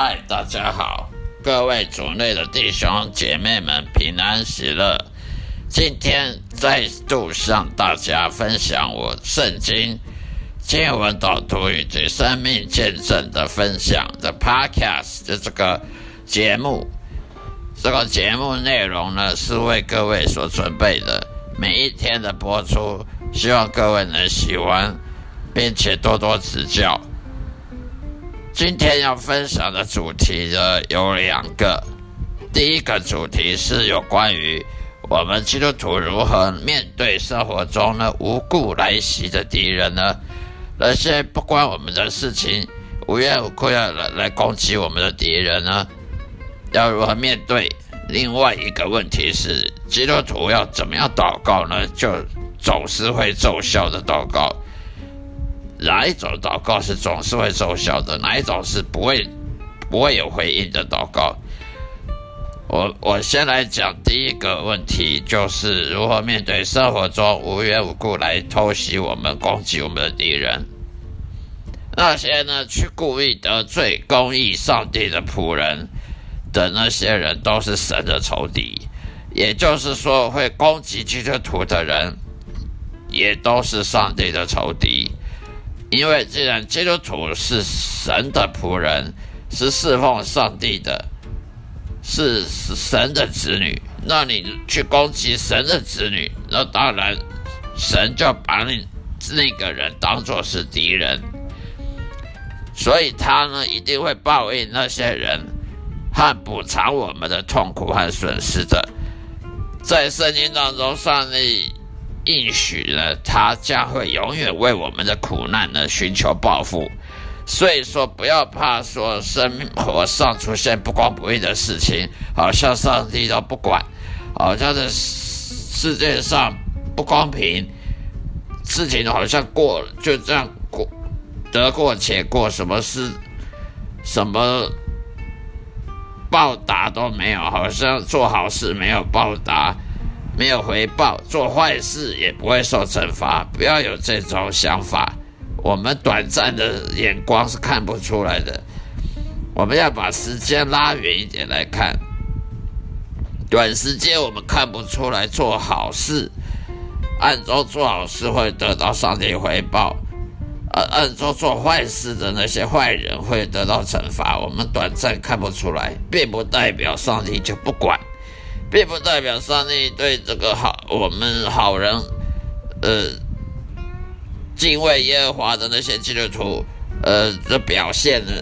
嗨，大家好，各位主内的弟兄姐妹们平安喜乐。今天再度向大家分享我圣经经文导读以及生命见证的分享的 Podcast 的这个节目。这个节目内容呢是为各位所准备的，每一天的播出，希望各位能喜欢，并且多多指教。今天要分享的主题呢有两个，第一个主题是有关于我们基督徒如何面对生活中呢无故来袭的敌人呢？那些不关我们的事情、无缘无故要来来攻击我们的敌人呢？要如何面对？另外一个问题是，基督徒要怎么样祷告呢？就总是会奏效的祷告。哪一种祷告是总是会奏效的？哪一种是不会不会有回应的祷告？我我先来讲第一个问题，就是如何面对生活中无缘无故来偷袭我们、攻击我们的敌人。那些呢，去故意得罪公义上帝的仆人的那些人，都是神的仇敌。也就是说，会攻击基督徒的人，也都是上帝的仇敌。因为既然基督徒是神的仆人，是侍奉上帝的，是神的子女，那你去攻击神的子女，那当然神就把你那个人当作是敌人，所以他呢一定会报应那些人和补偿我们的痛苦和损失的。在圣经当中，上帝。应许呢，他将会永远为我们的苦难呢寻求报复。所以说，不要怕说生活上出现不公不义的事情，好像上帝都不管，好像这世界上不公平，事情好像过就这样过，得过且过，什么事什么报答都没有，好像做好事没有报答。没有回报，做坏事也不会受惩罚。不要有这种想法，我们短暂的眼光是看不出来的。我们要把时间拉远一点来看，短时间我们看不出来做好事，暗中做好事会得到上帝回报，而暗中做坏事的那些坏人会得到惩罚。我们短暂看不出来，并不代表上帝就不管。并不代表上帝对这个好我们好人，呃，敬畏耶和华的那些基督徒，呃的表现呢，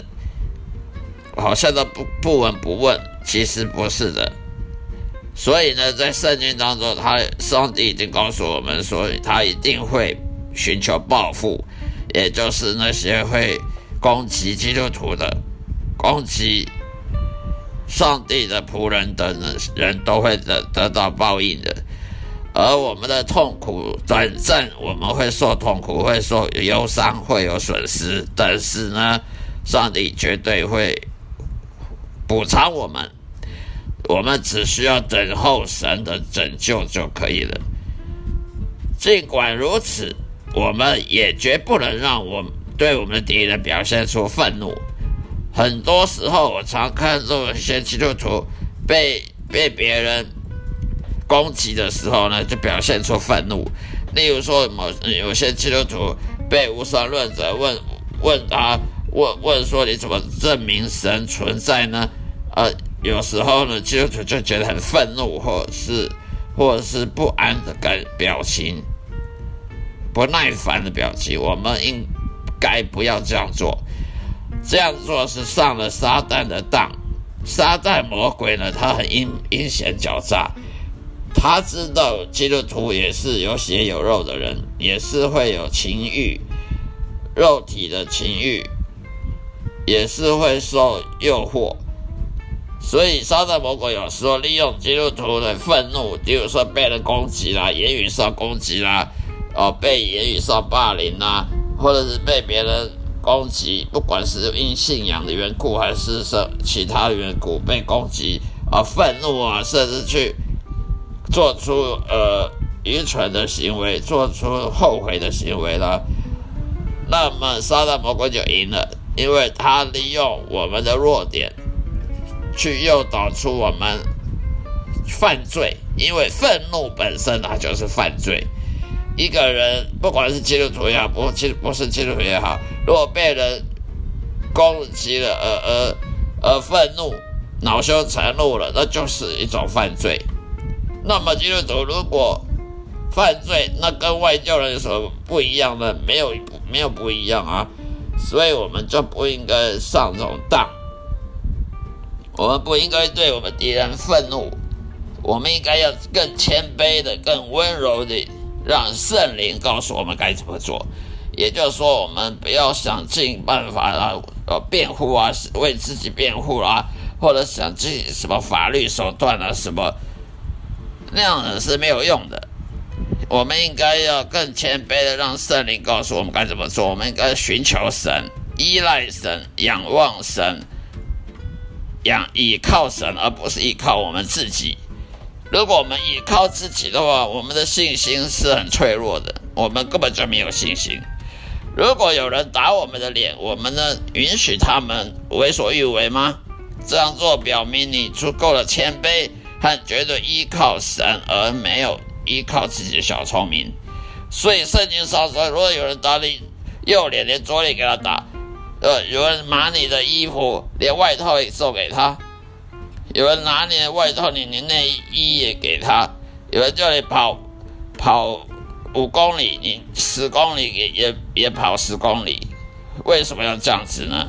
好像都不不闻不问。其实不是的。所以呢，在圣经当中，他上帝已经告诉我们说，他一定会寻求报复，也就是那些会攻击基督徒的攻击。上帝的仆人等人都会得得到报应的，而我们的痛苦短暂，我们会受痛苦，会受忧伤，会有损失，但是呢，上帝绝对会补偿我们，我们只需要等候神的拯救就可以了。尽管如此，我们也绝不能让我对我们的敌人表现出愤怒。很多时候，我常看到一些基督徒被被别人攻击的时候呢，就表现出愤怒。例如说，某有些基督徒被无神论者问问他问问说：“你怎么证明神存在呢？”呃，有时候呢，基督徒就觉得很愤怒，或者是或者是不安的感表情，不耐烦的表情。我们应该不要这样做。这样做是上了撒旦的当，撒旦魔鬼呢？他很阴阴险狡诈，他知道基督徒也是有血有肉的人，也是会有情欲，肉体的情欲，也是会受诱惑，所以撒旦魔鬼有时候利用基督徒的愤怒，比如说被人攻击啦，言语上攻击啦，哦，被言语上霸凌啦，或者是被别人。攻击，不管是因信仰的缘故，还是说其他缘故被攻击而愤怒啊，甚至去做出呃愚蠢的行为，做出后悔的行为了，那么撒旦魔鬼就赢了。因为他利用我们的弱点，去诱导出我们犯罪。因为愤怒本身它就是犯罪。一个人不管是基督徒也好，不其实不是基督徒也好，如果被人攻击了而而而愤怒、恼羞成怒了，那就是一种犯罪。那么基督徒如果犯罪，那跟外教人有什么不一样呢？没有，没有不一样啊。所以我们就不应该上这种当，我们不应该对我们敌人愤怒，我们应该要更谦卑的、更温柔的，让圣灵告诉我们该怎么做。也就是说，我们不要想尽办法啊，呃，辩护啊，为自己辩护啊，或者想尽什么法律手段啊，什么那样的是没有用的。我们应该要更谦卑的，让圣灵告诉我们该怎么做。我们应该寻求神、依赖神、仰望神、仰倚靠神，而不是依靠我们自己。如果我们依靠自己的话，我们的信心是很脆弱的，我们根本就没有信心。如果有人打我们的脸，我们能允许他们为所欲为吗？这样做表明你足够的谦卑和绝对依靠神，而没有。依靠自己的小聪明，所以圣经上说，如果有人打你右脸，连左脸给他打；呃，有人拿你的衣服，连外套也送给他；有人拿你的外套，你连内衣也给他；有人叫你跑跑五公里，你十公里也也也跑十公里。为什么要这样子呢？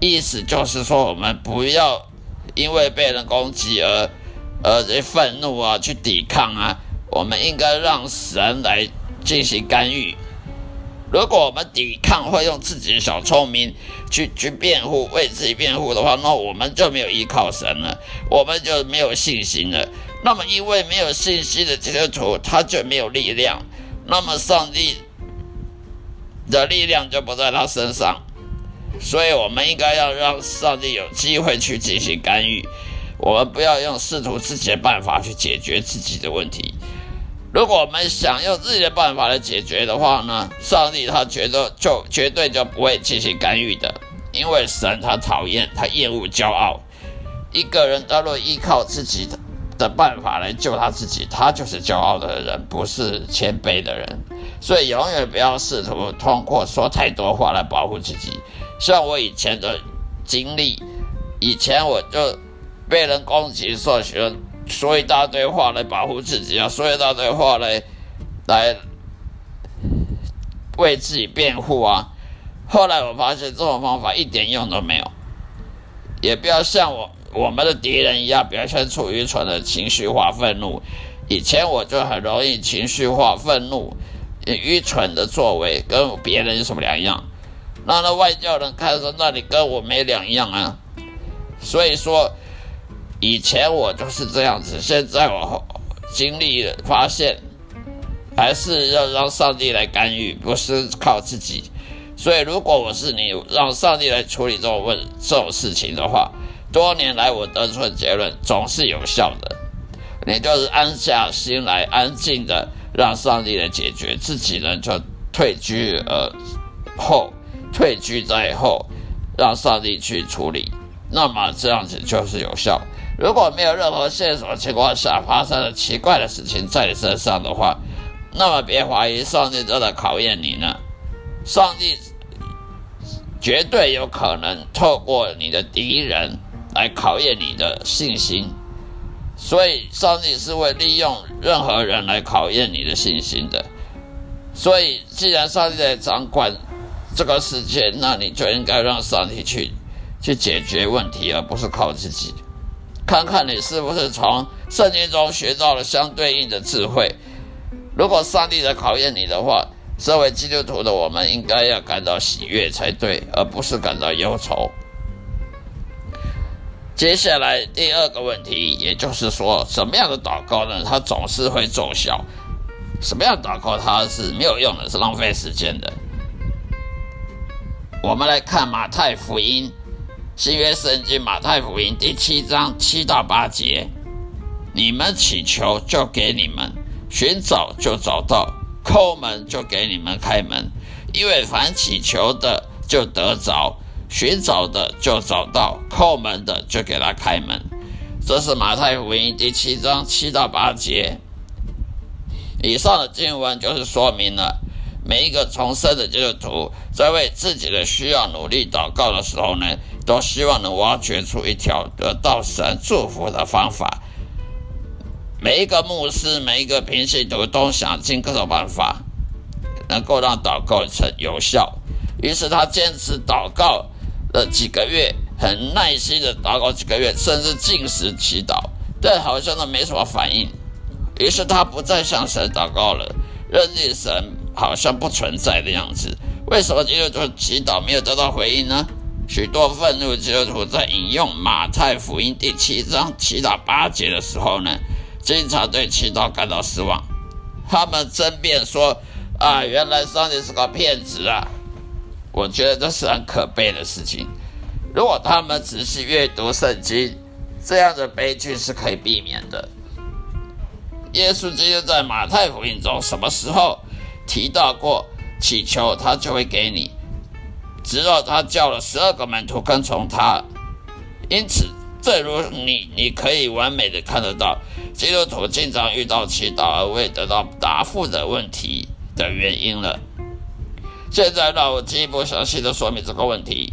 意思就是说，我们不要因为被人攻击而。而这愤怒啊，去抵抗啊，我们应该让神来进行干预。如果我们抵抗，会用自己的小聪明去去辩护，为自己辩护的话，那我们就没有依靠神了，我们就没有信心了。那么，因为没有信心的基督徒，他就没有力量，那么上帝的力量就不在他身上。所以，我们应该要让上帝有机会去进行干预。我们不要用试图自己的办法去解决自己的问题。如果我们想用自己的办法来解决的话呢，上帝他觉得就绝对就不会进行干预的，因为神他讨厌他厌恶骄傲。一个人他若依靠自己的的办法来救他自己，他就是骄傲的人，不是谦卑的人。所以永远不要试图通过说太多话来保护自己。像我以前的经历，以前我就。被人攻击，说喜欢说一大堆话来保护自己啊，说一大堆话来来为自己辩护啊。后来我发现这种方法一点用都没有，也不要像我我们的敌人一样表现出愚蠢的情绪化愤怒。以前我就很容易情绪化愤怒，愚蠢的作为跟别人有什么两样？那那外教人看说，那你跟我没两样啊。所以说。以前我就是这样子，现在我经历了，发现还是要让上帝来干预，不是靠自己。所以，如果我是你，让上帝来处理这种问这种事情的话，多年来我得出的结论总是有效的。你就是安下心来，安静的让上帝来解决，自己呢就退居而后，退居在后，让上帝去处理。那么这样子就是有效。如果没有任何线索情况下发生了奇怪的事情在你身上的话，那么别怀疑上帝正在考验你呢。上帝绝对有可能透过你的敌人来考验你的信心，所以上帝是会利用任何人来考验你的信心的。所以，既然上帝在掌管这个世界，那你就应该让上帝去去解决问题，而不是靠自己。看看你是不是从圣经中学到了相对应的智慧。如果上帝在考验你的话，身为基督徒的我们应该要感到喜悦才对，而不是感到忧愁。接下来第二个问题，也就是说，什么样的祷告呢？它总是会奏效。什么样祷告它是没有用的，是浪费时间的。我们来看马太福音。新约圣经马太福音第七章七到八节：你们祈求，就给你们；寻找，就找到；叩门，就给你们开门。因为凡祈求的，就得着，寻找的就找到，叩门的就给他开门。这是马太福音第七章七到八节。以上的经文就是说明了，每一个重生的基督徒在为自己的需要努力祷告的时候呢，都希望能挖掘出一条得到神祝福的方法。每一个牧师，每一个平信徒都想尽各种办法，能够让祷告成有效。于是他坚持祷告了几个月，很耐心的祷告几个月，甚至进食祈祷，但好像都没什么反应。于是他不再向神祷告了，认定神好像不存在的样子。为什么基督徒祈祷没有得到回应呢？许多愤怒基督徒在引用马太福音第七章祈祷八节的时候呢，经常对祈祷感到失望。他们争辩说：“啊，原来上帝是个骗子啊！”我觉得这是很可悲的事情。如果他们仔细阅读圣经，这样的悲剧是可以避免的。耶稣基督在马太福音中什么时候提到过祈求他就会给你？直到他叫了十二个门徒跟从他。因此，正如你你可以完美的看得到，基督徒经常遇到祈祷而未得到答复的问题的原因了。现在让我进一步详细的说明这个问题。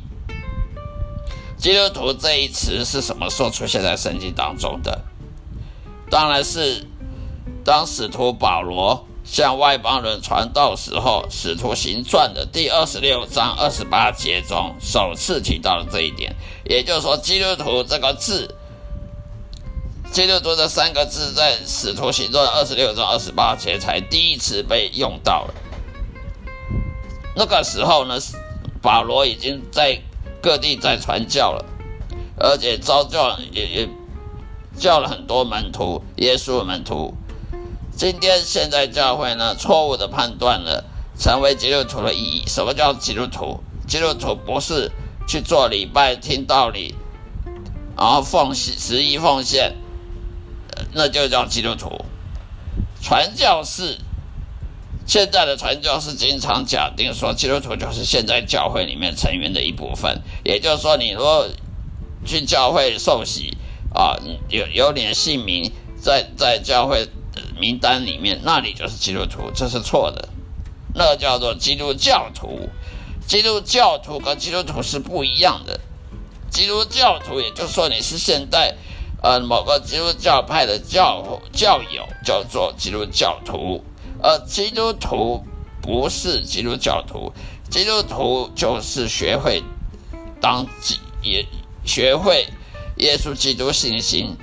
基督徒这一词是什么时候出现在圣经当中的？当然是。当使徒保罗向外邦人传道时候，《使徒行传》的第二十六章二十八节中首次提到了这一点。也就是说，“基督徒”这个字，“基督徒”这三个字在《使徒行传》二十六章二十八节才第一次被用到了。那个时候呢，保罗已经在各地在传教了，而且招教也也叫了很多门徒，耶稣的门徒。今天现在教会呢，错误的判断了成为基督徒的意义。什么叫基督徒？基督徒不是去做礼拜、听道理，然后奉献十一奉献，那就叫基督徒。传教士现在的传教士经常假定说，基督徒就是现在教会里面成员的一部分。也就是说，你如果去教会受洗啊，有有点姓名在 在教会。名单里面，那里就是基督徒，这是错的。那叫做基督教徒，基督教徒跟基督徒是不一样的。基督教徒，也就是说你是现代呃某个基督教派的教教友，叫做基督教徒。而基督徒不是基督教徒，基督徒就是学会当基也学会耶稣基督信心。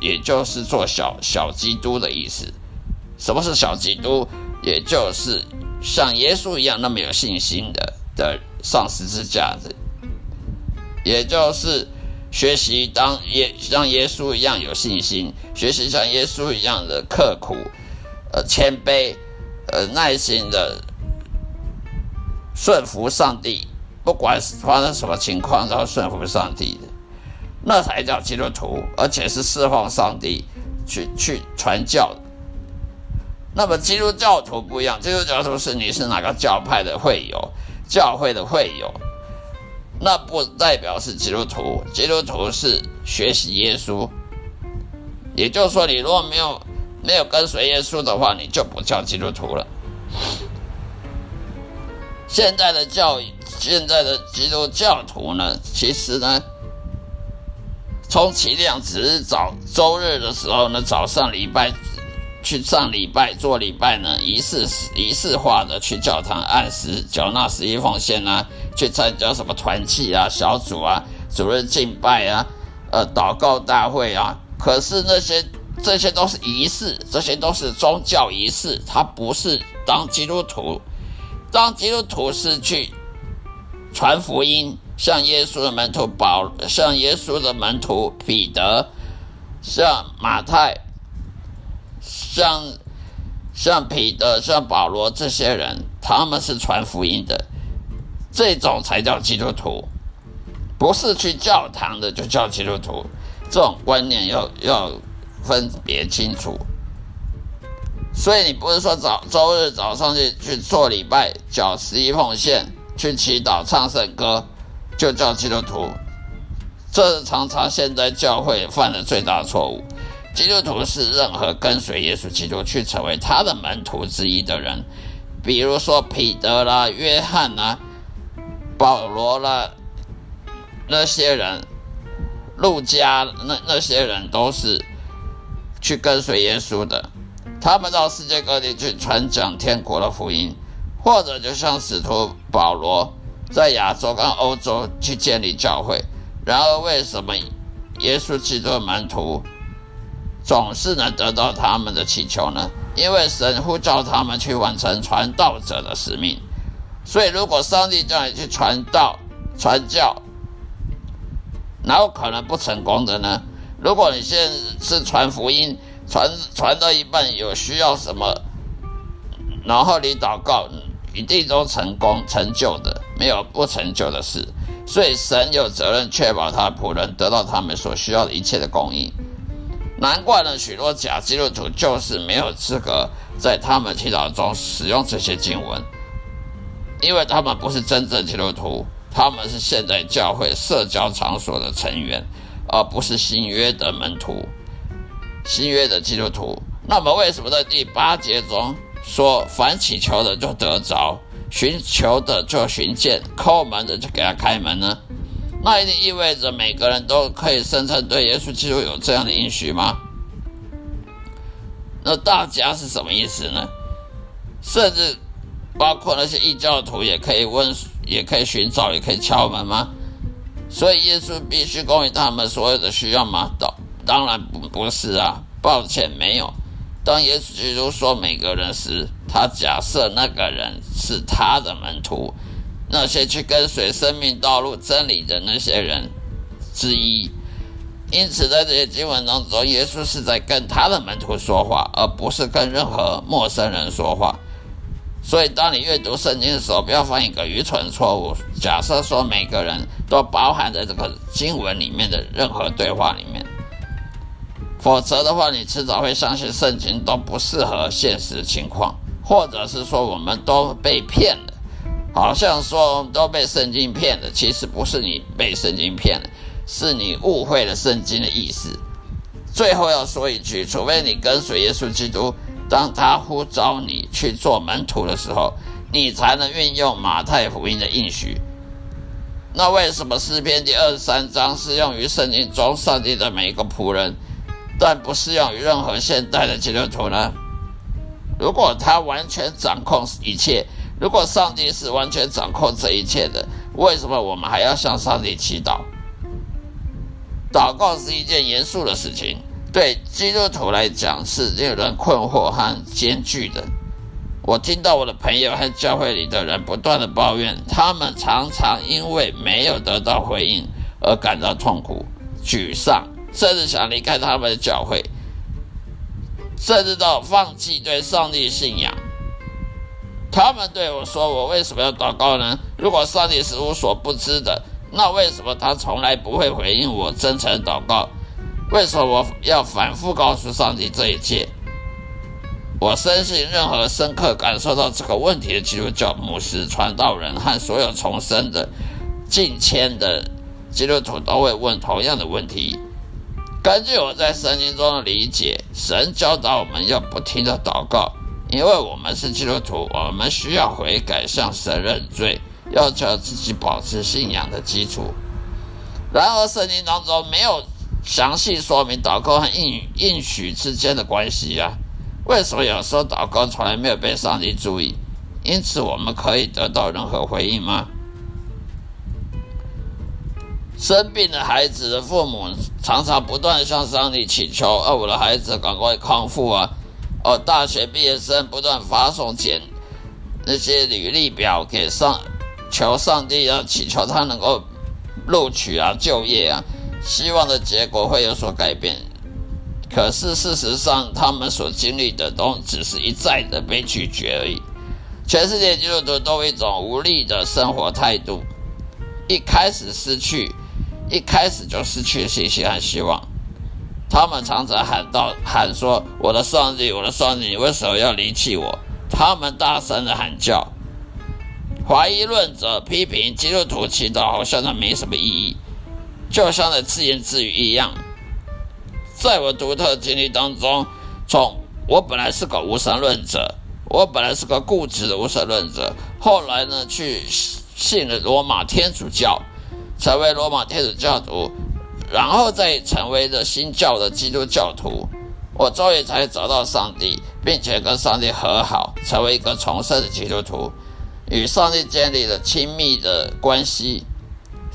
也就是做小小基督的意思。什么是小基督？也就是像耶稣一样那么有信心的的上十字架的，也就是学习当耶像耶稣一样有信心，学习像耶稣一样的刻苦、呃谦卑、呃耐心的顺服上帝，不管发生什么情况都要顺服上帝的。那才叫基督徒，而且是侍奉上帝去去传教。那么基督教徒不一样，基督教徒是你是哪个教派的会友，教会的会友，那不代表是基督徒。基督徒是学习耶稣，也就是说，你如果没有没有跟随耶稣的话，你就不叫基督徒了。现在的教现在的基督教徒呢，其实呢。充其量只是早周日的时候呢，早上礼拜去上礼拜做礼拜呢，仪式仪式化的去教堂按时缴纳十一奉献啊，去参加什么团契啊、小组啊、主任敬拜啊、呃祷告大会啊。可是那些这些都是仪式，这些都是宗教仪式，它不是当基督徒。当基督徒是去传福音。像耶稣的门徒保，像耶稣的门徒彼得，像马太，像像彼得，像保罗这些人，他们是传福音的，这种才叫基督徒，不是去教堂的就叫基督徒，这种观念要要分别清楚。所以你不是说早周日早上去去做礼拜，缴十一奉献。去祈祷、唱圣歌，就叫基督徒。这是常常现在教会犯的最大错误。基督徒是任何跟随耶稣基督去成为他的门徒之一的人，比如说彼得啦、约翰啦、保罗啦，那些人，路加那那些人都是去跟随耶稣的。他们到世界各地去传讲天国的福音，或者就像使徒保罗在亚洲跟欧洲去建立教会。然而，为什么耶稣基督的门徒？总是能得到他们的祈求呢，因为神呼召他们去完成传道者的使命。所以，如果上帝叫你去传道、传教，哪有可能不成功的呢？如果你现在是传福音，传传到一半有需要什么，然后你祷告，一定都成功成就的，没有不成就的事。所以，神有责任确保他仆人得到他们所需要的一切的供应。难怪呢，许多假基督徒就是没有资格在他们祈祷中使用这些经文，因为他们不是真正基督徒，他们是现代教会社交场所的成员，而不是新约的门徒、新约的基督徒。那么，为什么在第八节中说，凡祈求的就得着，寻求的就寻见，叩门的就给他开门呢？那一定意味着每个人都可以声称对耶稣基督有这样的应许吗？那大家是什么意思呢？甚至包括那些异教徒也可以问，也可以寻找，也可以敲门吗？所以耶稣必须供应他们所有的需要吗？当当然不不是啊，抱歉没有。当耶稣基督说每个人时，他假设那个人是他的门徒。那些去跟随生命道路真理的那些人之一，因此在这些经文当中，耶稣是在跟他的门徒说话，而不是跟任何陌生人说话。所以，当你阅读圣经的时候，不要犯一个愚蠢错误，假设说每个人都包含在这个经文里面的任何对话里面，否则的话，你迟早会相信圣经都不适合现实情况，或者是说我们都被骗了。好像说我们都被圣经骗了，其实不是你被圣经骗了，是你误会了圣经的意思。最后要说一句，除非你跟随耶稣基督，当他呼召你去做门徒的时候，你才能运用马太福音的应许。那为什么诗篇第二十三章适用于圣经中上帝的每一个仆人，但不适用于任何现代的基督徒呢？如果他完全掌控一切。如果上帝是完全掌控这一切的，为什么我们还要向上帝祈祷？祷告是一件严肃的事情，对基督徒来讲是令人困惑和艰巨的。我听到我的朋友和教会里的人不断的抱怨，他们常常因为没有得到回应而感到痛苦、沮丧，甚至想离开他们的教会，甚至到放弃对上帝信仰。他们对我说：“我为什么要祷告呢？如果上帝是无所不知的，那为什么他从来不会回应我真诚祷告？为什么我要反复告诉上帝这一切？”我深信，任何深刻感受到这个问题的基督教牧师、传道人和所有重生的近千的基督徒都会问同样的问题。根据我在圣经中的理解，神教导我们要不停的祷告。因为我们是基督徒，我们需要悔改，向神认罪，要求自己保持信仰的基础。然而，圣经当中没有详细说明祷告和应应许之间的关系啊？为什么有时候祷告从来没有被上帝注意？因此，我们可以得到任何回应吗？生病的孩子的父母常常不断向上帝祈求：“哦，我的孩子赶快康复啊！”哦，大学毕业生不断发送简那些履历表给上，求上帝要祈求他能够录取啊，就业啊，希望的结果会有所改变。可是事实上，他们所经历的都只是一再的被拒绝而已。全世界基督徒都一种无力的生活态度，一开始失去，一开始就失去信心和希望。他们常常喊道：“喊说，我的上帝，我的上帝，你为什么要离弃我？”他们大声的喊叫，怀疑论者批评基督徒祈祷好像那没什么意义，就像在自言自语一样。在我独特经历当中，从我本来是个无神论者，我本来是个固执的无神论者，后来呢去信了罗马天主教，成为罗马天主教徒，然后再成为了新教的基督教徒。我终于才找到上帝，并且跟上帝和好，成为一个重生的基督徒。与上帝建立了亲密的关系，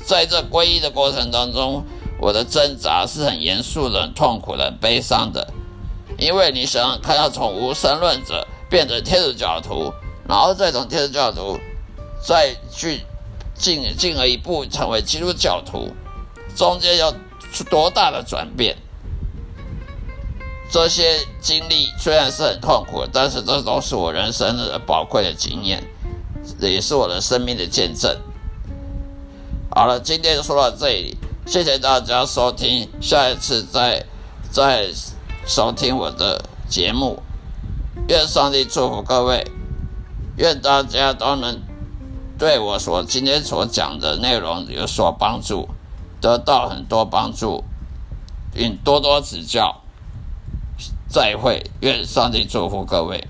在这皈依的过程当中，我的挣扎是很严肃的、很痛苦的、很悲伤的。因为你想看，要从无神论者变成天主教徒，然后再从天主教徒再去进进了一步成为基督教徒，中间要多大的转变？这些经历虽然是很痛苦，但是这都是我人生的宝贵的经验。也是我的生命的见证。好了，今天就说到这里，谢谢大家收听，下一次再再收听我的节目。愿上帝祝福各位，愿大家都能对我所今天所讲的内容有所帮助，得到很多帮助，并多多指教。再会，愿上帝祝福各位。